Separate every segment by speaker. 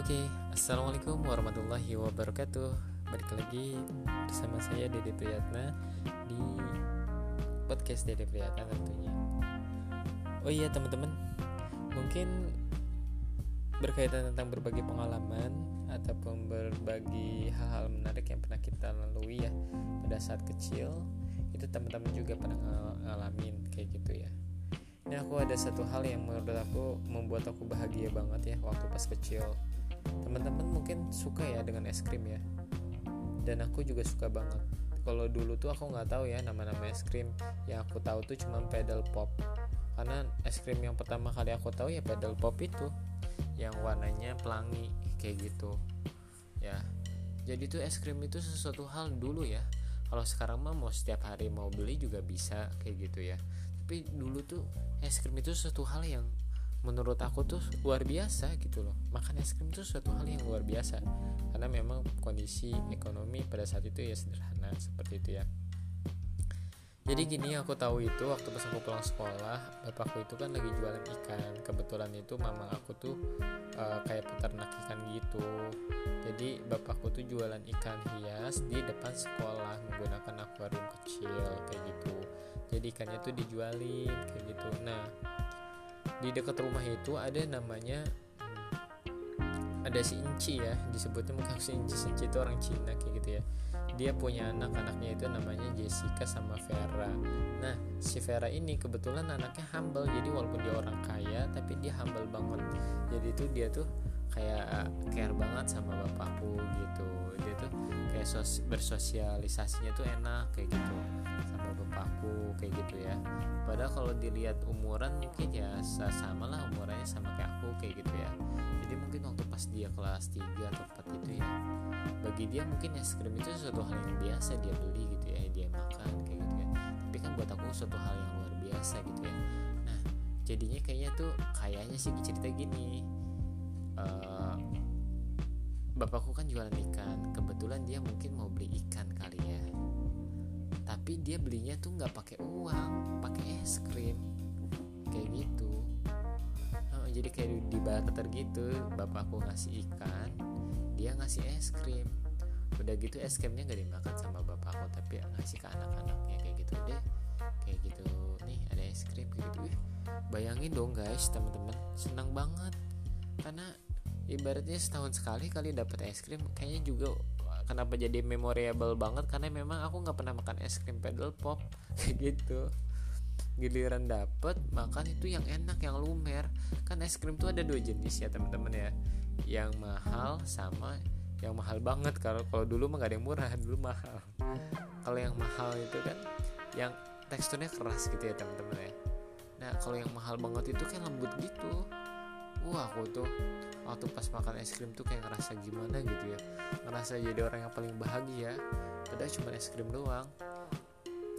Speaker 1: Oke, assalamualaikum warahmatullahi wabarakatuh. Balik lagi bersama saya Dede Priyatna di podcast Dede Priyatna tentunya. Oh iya teman-teman, mungkin berkaitan tentang berbagi pengalaman ataupun berbagi hal-hal menarik yang pernah kita lalui ya pada saat kecil itu teman-teman juga pernah ngalamin kayak gitu ya ini aku ada satu hal yang menurut aku membuat aku bahagia banget ya waktu pas kecil teman-teman mungkin suka ya dengan es krim ya. Dan aku juga suka banget. Kalau dulu tuh aku nggak tahu ya nama-nama es krim yang aku tahu tuh cuma pedal pop. Karena es krim yang pertama kali aku tahu ya pedal pop itu yang warnanya pelangi kayak gitu. Ya. Jadi tuh es krim itu sesuatu hal dulu ya. Kalau sekarang mah mau setiap hari mau beli juga bisa kayak gitu ya. Tapi dulu tuh es krim itu sesuatu hal yang menurut aku tuh luar biasa gitu loh. Makan es krim itu suatu hal yang luar biasa. Karena memang kondisi ekonomi pada saat itu ya sederhana seperti itu ya. Jadi gini aku tahu itu waktu pas aku pulang sekolah bapakku itu kan lagi jualan ikan. Kebetulan itu mama aku tuh uh, kayak peternak ikan gitu. Jadi bapakku tuh jualan ikan hias di depan sekolah menggunakan akuarium kecil kayak gitu. Jadi ikannya tuh dijualin kayak gitu. Nah di dekat rumah itu ada namanya ada si Inci ya disebutnya mungkin si Inci si Inci itu orang Cina kayak gitu ya. Dia punya anak-anaknya itu namanya Jessica sama Vera. Nah si Vera ini kebetulan anaknya humble jadi walaupun dia orang kaya tapi dia humble banget. Jadi itu dia tuh kayak care banget sama bapakku gitu. Dia tuh kayak sos bersosialisasinya tuh enak kayak gitu sama bapakku kayak gitu ya. Padahal kalau dilihat umuran mungkin ya sama lah umurannya sama kayak aku kayak gitu ya. Jadi mungkin waktu pas dia kelas 3 atau 4 itu ya bagi dia mungkin es krim itu sesuatu hal yang biasa dia beli gitu ya dia makan kayak gitu ya. Tapi kan buat aku suatu hal yang luar biasa gitu ya. Nah jadinya kayaknya tuh kayaknya sih cerita gini uh, bapakku kan jualan ikan. Kebetulan dia mungkin mau beli ikan kali ya. Tapi dia belinya tuh nggak pakai uang pakai es krim. Kayak gitu. Oh, jadi kayak di barter gitu bapakku ngasih ikan dia ngasih es krim. Udah gitu es krimnya nggak dimakan sama bapakku tapi ngasih ke anak-anaknya kayak gitu. Deh kayak gitu. Nih ada es krim gitu. Bayangin dong guys teman-teman. Senang banget karena ibaratnya setahun sekali kali dapat es krim kayaknya juga kenapa jadi memorable banget karena memang aku nggak pernah makan es krim pedal pop kayak gitu. Giliran dapet makan itu yang enak yang lumer. Kan es krim tuh ada dua jenis ya teman-teman ya. Yang mahal sama yang mahal banget. Kalau kalau dulu mah gak ada yang murah dulu mahal. Kalau yang mahal itu kan yang teksturnya keras gitu ya teman-teman ya. Nah kalau yang mahal banget itu kan lembut gitu wah aku tuh waktu pas makan es krim tuh kayak ngerasa gimana gitu ya. Ngerasa jadi orang yang paling bahagia. Padahal cuma es krim doang.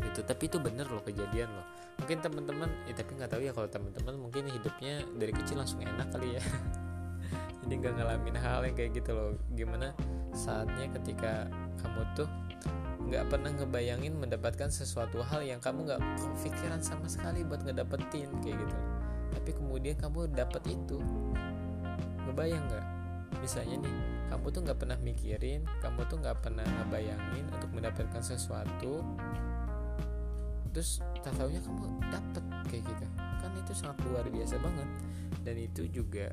Speaker 1: Itu tapi itu bener loh kejadian loh. Mungkin teman-teman ya tapi nggak tahu ya kalau teman-teman mungkin hidupnya dari kecil langsung enak kali ya. Jadi nggak ngalamin hal yang kayak gitu loh. Gimana saatnya ketika kamu tuh nggak pernah ngebayangin mendapatkan sesuatu hal yang kamu nggak kepikiran sama sekali buat ngedapetin kayak gitu tapi kemudian kamu dapat itu. Ngebayang nggak? Misalnya nih kamu tuh nggak pernah mikirin kamu tuh nggak pernah ngebayangin untuk mendapatkan sesuatu terus tak taunya kamu dapet kayak gitu. Kan itu sangat luar biasa banget. Dan itu juga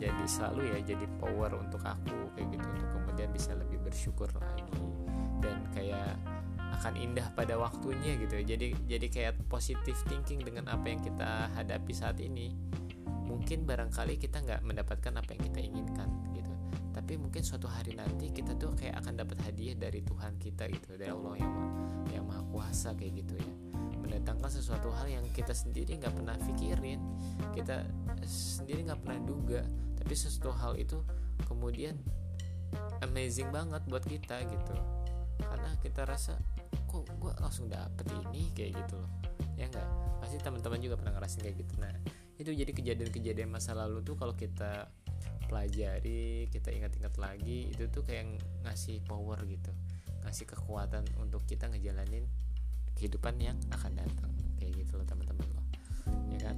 Speaker 1: jadi selalu ya jadi power untuk aku kayak gitu untuk kemudian bisa lebih bersyukur lagi. Dan kayak akan indah pada waktunya gitu. Jadi jadi kayak positive thinking dengan apa yang kita hadapi saat ini. Mungkin barangkali kita nggak mendapatkan apa yang kita inginkan gitu. Tapi mungkin suatu hari nanti kita tuh kayak akan dapat hadiah dari Tuhan kita gitu dari Allah yang yang maha kuasa kayak gitu ya. Mendatangkan sesuatu hal yang kita sendiri nggak pernah pikirin kita sendiri nggak pernah duga tapi sesuatu hal itu kemudian amazing banget buat kita gitu. Karena kita rasa kok gue langsung dapet ini kayak gitu loh. Ya enggak pasti teman-teman juga pernah ngerasin kayak gitu. Nah itu jadi kejadian-kejadian masa lalu tuh kalau kita pelajari kita ingat-ingat lagi itu tuh kayak ngasih power gitu. Ngasih kekuatan untuk kita ngejalanin kehidupan yang akan datang. Kayak gitu loh teman-teman loh. Ya kan?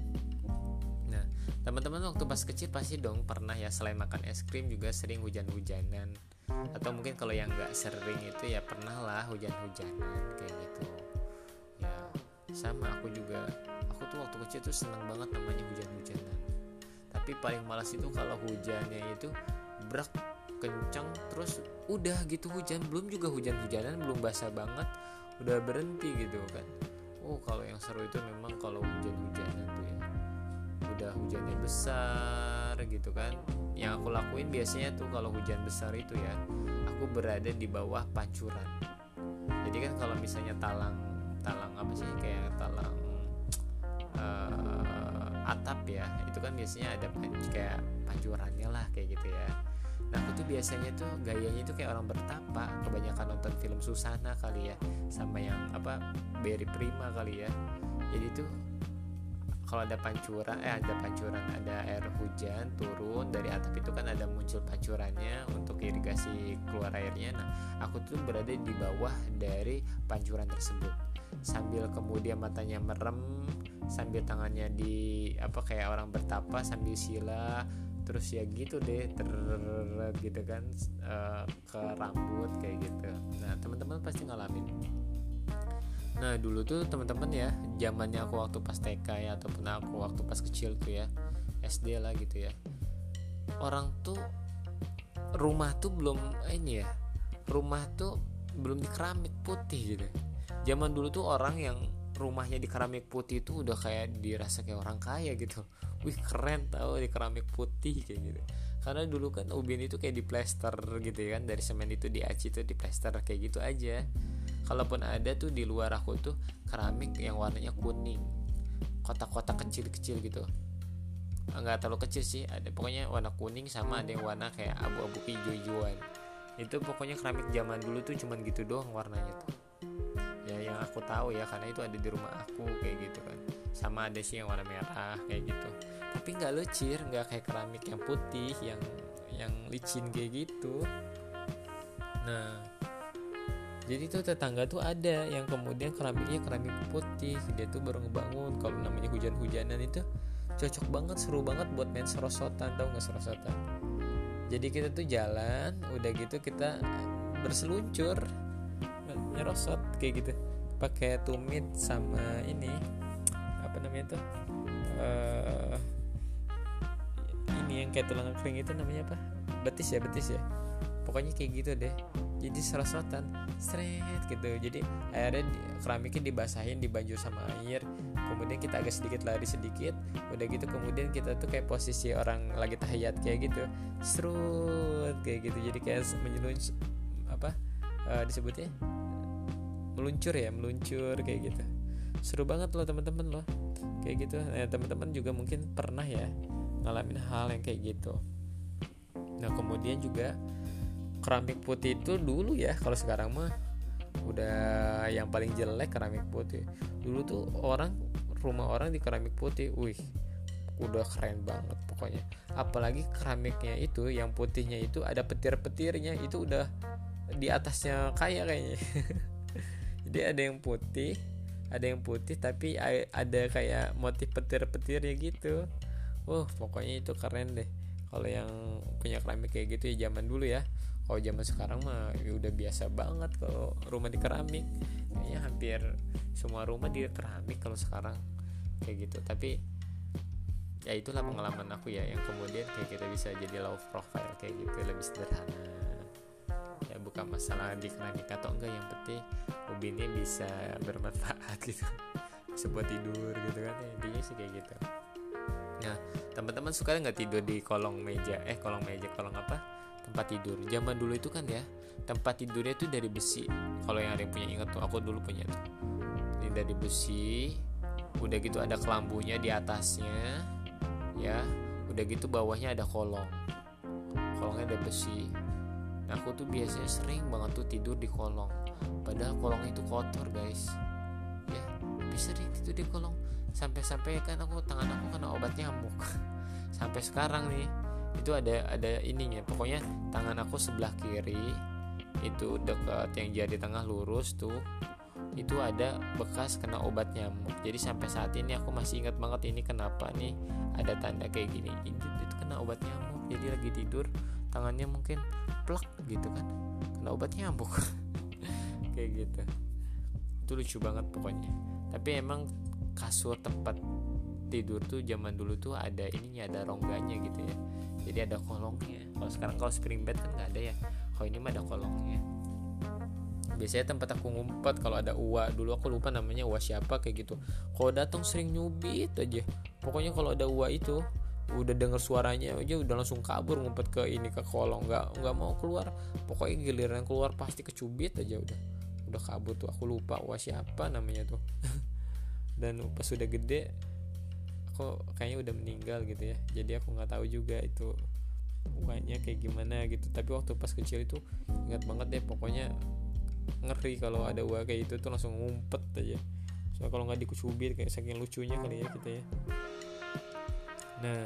Speaker 1: Nah teman-teman waktu pas kecil pasti dong pernah ya selain makan es krim juga sering hujan-hujanan atau mungkin kalau yang nggak sering itu ya pernah lah hujan-hujanan kayak gitu. Ya sama aku juga. Aku tuh waktu kecil tuh seneng banget namanya hujan-hujanan. Tapi paling malas itu kalau hujannya itu brak kencang terus udah gitu hujan. Belum juga hujan-hujanan belum basah banget udah berhenti gitu kan. Oh kalau yang seru itu memang kalau hujan-hujanan tuh ya. Udah hujannya besar gitu kan yang aku lakuin biasanya tuh kalau hujan besar itu ya aku berada di bawah pancuran. Jadi kan kalau misalnya talang talang apa sih kayak talang uh, atap ya itu kan biasanya ada kayak pancurannya lah kayak gitu ya. Nah aku tuh biasanya tuh gayanya tuh kayak orang bertapa. Kebanyakan nonton film Susana kali ya Sama yang apa Berry Prima kali ya. Jadi tuh kalau ada pancuran eh ada pancuran ada air hujan turun dari atap itu kan ada muncul pancurannya untuk irigasi keluar airnya. Nah aku tuh berada di bawah dari pancuran tersebut. Sambil kemudian matanya merem sambil tangannya di apa kayak orang bertapa sambil sila terus ya gitu deh ter gitu kan uh, ke rambut kayak gitu. Nah teman-teman pasti ngalamin Nah dulu tuh teman-teman ya zamannya aku waktu pas TK ya ataupun aku waktu pas kecil tuh ya SD lah gitu ya. Orang tuh rumah tuh belum ini ya rumah tuh belum di keramik putih gitu. Zaman dulu tuh orang yang rumahnya di keramik putih itu udah kayak dirasa kayak orang kaya gitu. Wih keren tau di keramik putih kayak gitu. Karena dulu kan ubin itu kayak di plester gitu ya kan dari semen itu di aci itu di plester kayak gitu aja kalaupun ada tuh di luar aku tuh keramik yang warnanya kuning. Kotak-kotak kecil-kecil gitu. Nggak terlalu kecil sih ada pokoknya warna kuning sama ada yang warna kayak abu-abu hijau-hijauan. Itu pokoknya keramik zaman dulu tuh cuman gitu doang warnanya tuh. Ya yang aku tahu ya karena itu ada di rumah aku kayak gitu kan. Sama ada sih yang warna merah kayak gitu. Tapi nggak lecir nggak kayak keramik yang putih yang yang licin kayak gitu. Nah jadi tuh tetangga tuh ada yang kemudian keramiknya keramik putih dia tuh baru ngebangun. Kalau namanya hujan-hujanan itu cocok banget seru banget buat main serosotan tau nggak serosotan? Jadi kita tuh jalan udah gitu kita berseluncur nyerosot kayak gitu. Pakai tumit sama ini apa namanya tuh uh, ini yang kayak tulang kering itu namanya apa? Betis ya betis ya? Pokoknya kayak gitu deh jadi serosotan. Stret gitu. Jadi akhirnya keramiknya dibasahin dibanjur sama air. Kemudian kita agak sedikit lari sedikit. Udah gitu kemudian kita tuh kayak posisi orang lagi tahiyat kayak gitu. Serut kayak gitu. Jadi kayak menyeluncur apa uh, disebutnya? Meluncur ya meluncur kayak gitu. Seru banget loh teman-teman loh. Kayak gitu. Nah, teman-teman juga mungkin pernah ya ngalamin hal yang kayak gitu. Nah kemudian juga keramik putih itu dulu ya kalau sekarang mah udah yang paling jelek keramik putih. Dulu tuh orang rumah orang di keramik putih wih udah keren banget pokoknya. Apalagi keramiknya itu yang putihnya itu ada petir-petirnya itu udah di atasnya kaya kayaknya. Jadi ada yang putih ada yang putih tapi ada kayak motif petir-petirnya gitu. Wah pokoknya itu keren deh. Kalau yang punya keramik kayak gitu ya zaman dulu ya kalau zaman sekarang mah ya udah biasa banget kalau rumah di keramik. Kayaknya hampir semua rumah di keramik kalau sekarang kayak gitu. Tapi ya itulah pengalaman aku ya yang kemudian kayak kita bisa jadi low profile kayak gitu lebih sederhana. Ya bukan masalah di keramik atau enggak yang penting ubinnya bisa bermanfaat gitu. Sebuah tidur gitu kan ya, intinya sih kayak gitu. Nah teman-teman suka nggak tidur di kolong meja? Eh kolong meja kolong apa tempat tidur. Zaman dulu itu kan ya tempat tidurnya itu dari besi. Kalau yang ada yang punya ingat tuh aku dulu punya tuh. Ini dari besi udah gitu ada kelambunya di atasnya ya. Udah gitu bawahnya ada kolong. Kolongnya ada besi. Nah aku tuh biasanya sering banget tuh tidur di kolong. Padahal kolong itu kotor guys. Ya bisa sering tidur di kolong. Sampai-sampai kan aku tangan aku kena obat nyamuk sampai sekarang nih itu ada ada ininya. Pokoknya tangan aku sebelah kiri itu dekat yang jadi tengah lurus tuh itu ada bekas kena obat nyamuk. Jadi sampai saat ini aku masih ingat banget ini kenapa nih ada tanda kayak gini. Itu, itu kena obat nyamuk jadi lagi tidur tangannya mungkin plek gitu kan. Kena obat nyamuk. Kayak gitu. Itu lucu banget pokoknya. Tapi emang kasur tempat tidur tuh zaman dulu tuh ada ininya ada rongganya gitu ya. Jadi ada kolongnya. Kalau sekarang kalau spring bed kan nggak ada ya. Kalau ini mah ada kolongnya. Biasanya tempat aku ngumpet kalau ada uwa. Dulu aku lupa namanya uwa siapa kayak gitu. Kalau datang sering nyubit aja. Pokoknya kalau ada uwa itu udah denger suaranya aja udah langsung kabur ngumpet ke ini ke kolong. Nggak nggak mau keluar. Pokoknya giliran keluar pasti kecubit aja udah. Udah kabur tuh. Aku lupa uwa siapa namanya tuh. Dan pas sudah gede aku kayaknya udah meninggal gitu ya. Jadi aku nggak tahu juga itu uangnya kayak gimana gitu. Tapi waktu pas kecil itu ingat banget deh pokoknya ngeri kalau ada uang kayak itu tuh langsung ngumpet aja. Soalnya kalau nggak dikucubit kayak saking lucunya kali ya kita ya. Nah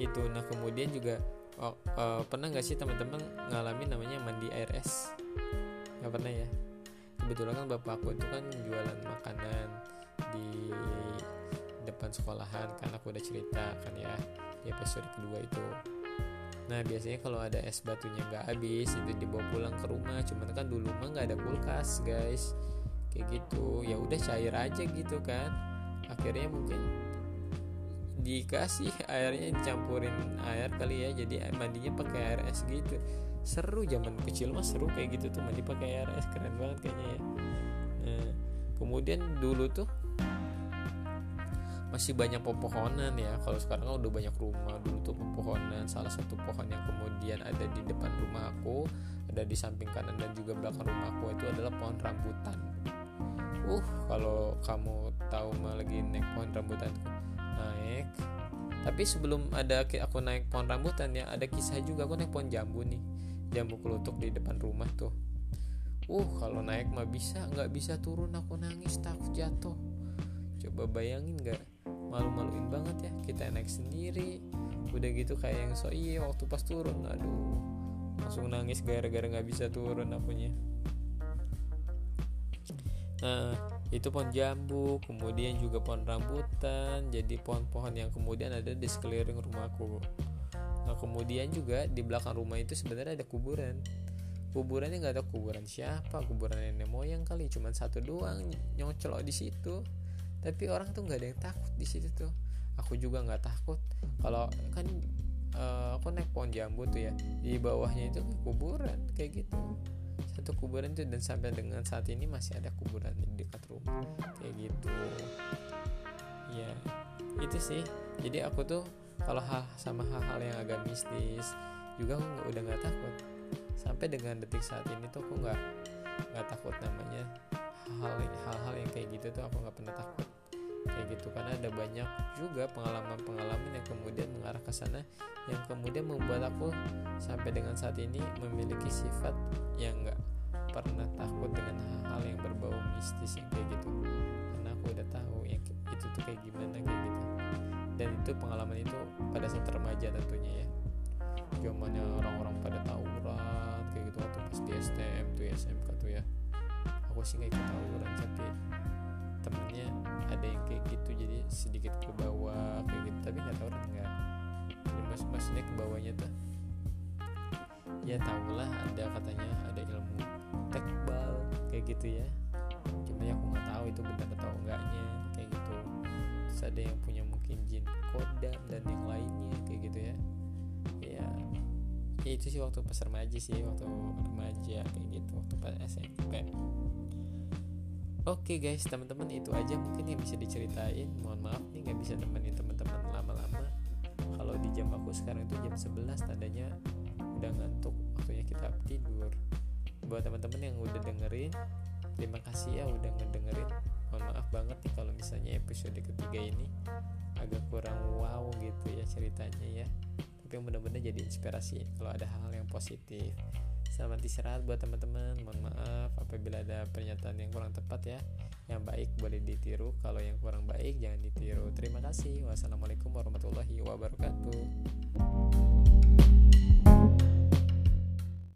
Speaker 1: itu. Nah kemudian juga oh, uh, pernah nggak sih teman-teman ngalamin namanya mandi air es? Nggak pernah ya? Kebetulan kan bapak aku itu kan jualan makanan di depan sekolahan kan aku udah cerita kan ya di episode kedua itu. Nah biasanya kalau ada es batunya nggak habis itu dibawa pulang ke rumah. Cuman kan dulu mah nggak ada kulkas guys. Kayak gitu. Ya udah cair aja gitu kan. Akhirnya mungkin dikasih airnya dicampurin air kali ya. Jadi mandinya pakai air es gitu. Seru zaman kecil mah seru kayak gitu tuh mandi pakai air es. Keren banget kayaknya ya. Nah, kemudian dulu tuh masih banyak pepohonan ya. Kalau sekarang kan udah banyak rumah dulu tuh pepohonan. Salah satu pohon yang kemudian ada di depan rumah aku ada di samping kanan dan juga belakang rumah aku itu adalah pohon rambutan. Uh kalau kamu tahu mah lagi naik pohon rambutan naik. Tapi sebelum ada aku naik pohon rambutan ya ada kisah juga. Aku naik pohon jambu nih jambu kelutuk di depan rumah tuh. Uh kalau naik mah bisa nggak bisa turun. Aku nangis takut jatuh. Coba bayangin nggak malu-maluin banget ya. Kita naik sendiri. Udah gitu kayak yang so iya waktu pas turun aduh. Langsung nangis gara-gara nggak bisa turun akunya. Nah itu pohon jambu kemudian juga pohon rambutan. Jadi pohon-pohon yang kemudian ada di sekeliling rumahku. Nah kemudian juga di belakang rumah itu sebenarnya ada kuburan. Kuburannya nggak ada kuburan siapa. Kuburan nenek moyang kali cuman satu doang nyocol di situ tapi orang tuh nggak ada yang takut di situ tuh. Aku juga nggak takut. Kalau kan uh, aku naik pohon jambu tuh ya di bawahnya itu kuburan kayak gitu. Satu kuburan tuh dan sampai dengan saat ini masih ada kuburan di dekat rumah kayak gitu. Ya itu sih. Jadi aku tuh kalau hal sama hal-hal yang agak mistis juga aku udah nggak takut. Sampai dengan detik saat ini tuh aku nggak nggak takut namanya hal-hal yang kayak gitu tuh aku nggak pernah takut. Kayak gitu karena ada banyak juga pengalaman-pengalaman yang kemudian mengarah ke sana yang kemudian membuat aku sampai dengan saat ini memiliki sifat yang nggak pernah takut dengan hal-hal yang berbau mistis yang kayak gitu. Karena aku udah tahu yang itu tuh kayak gimana kayak gitu. Dan itu pengalaman itu pada saat remaja tentunya ya. Zamannya orang-orang pada tawuran kayak gitu waktu pas di STM tuh ya SMK tuh ya aku sih nggak tawuran tapi temennya ada yang kayak gitu jadi sedikit ke bawah kayak gitu. Tapi nggak tahu nggak. Jadi mas maksudnya ke bawahnya tuh ya tau lah ada katanya ada ilmu tekbal kayak gitu ya. Cuma ya aku nggak tahu itu benar atau enggaknya kayak gitu. Terus ada yang punya mungkin jin kodam dan yang lainnya kayak gitu ya. Ya ya itu sih waktu pas remaja sih waktu remaja kayak gitu waktu pas SMP Oke okay guys, teman-teman itu aja mungkin yang bisa diceritain. Mohon maaf nih nggak bisa nemenin teman-teman lama-lama. Kalau di jam aku sekarang itu jam 11 tandanya udah ngantuk, waktunya kita tidur. Buat teman-teman yang udah dengerin, terima kasih ya udah ngedengerin. Mohon maaf banget nih kalau misalnya episode ketiga ini agak kurang wow gitu ya ceritanya ya. Tapi mudah-mudahan jadi inspirasi kalau ada hal yang positif. Selamat istirahat buat teman-teman. Mohon maaf apabila ada pernyataan yang kurang tepat ya. Yang baik boleh ditiru, kalau yang kurang baik jangan ditiru. Terima kasih. Wassalamualaikum warahmatullahi wabarakatuh.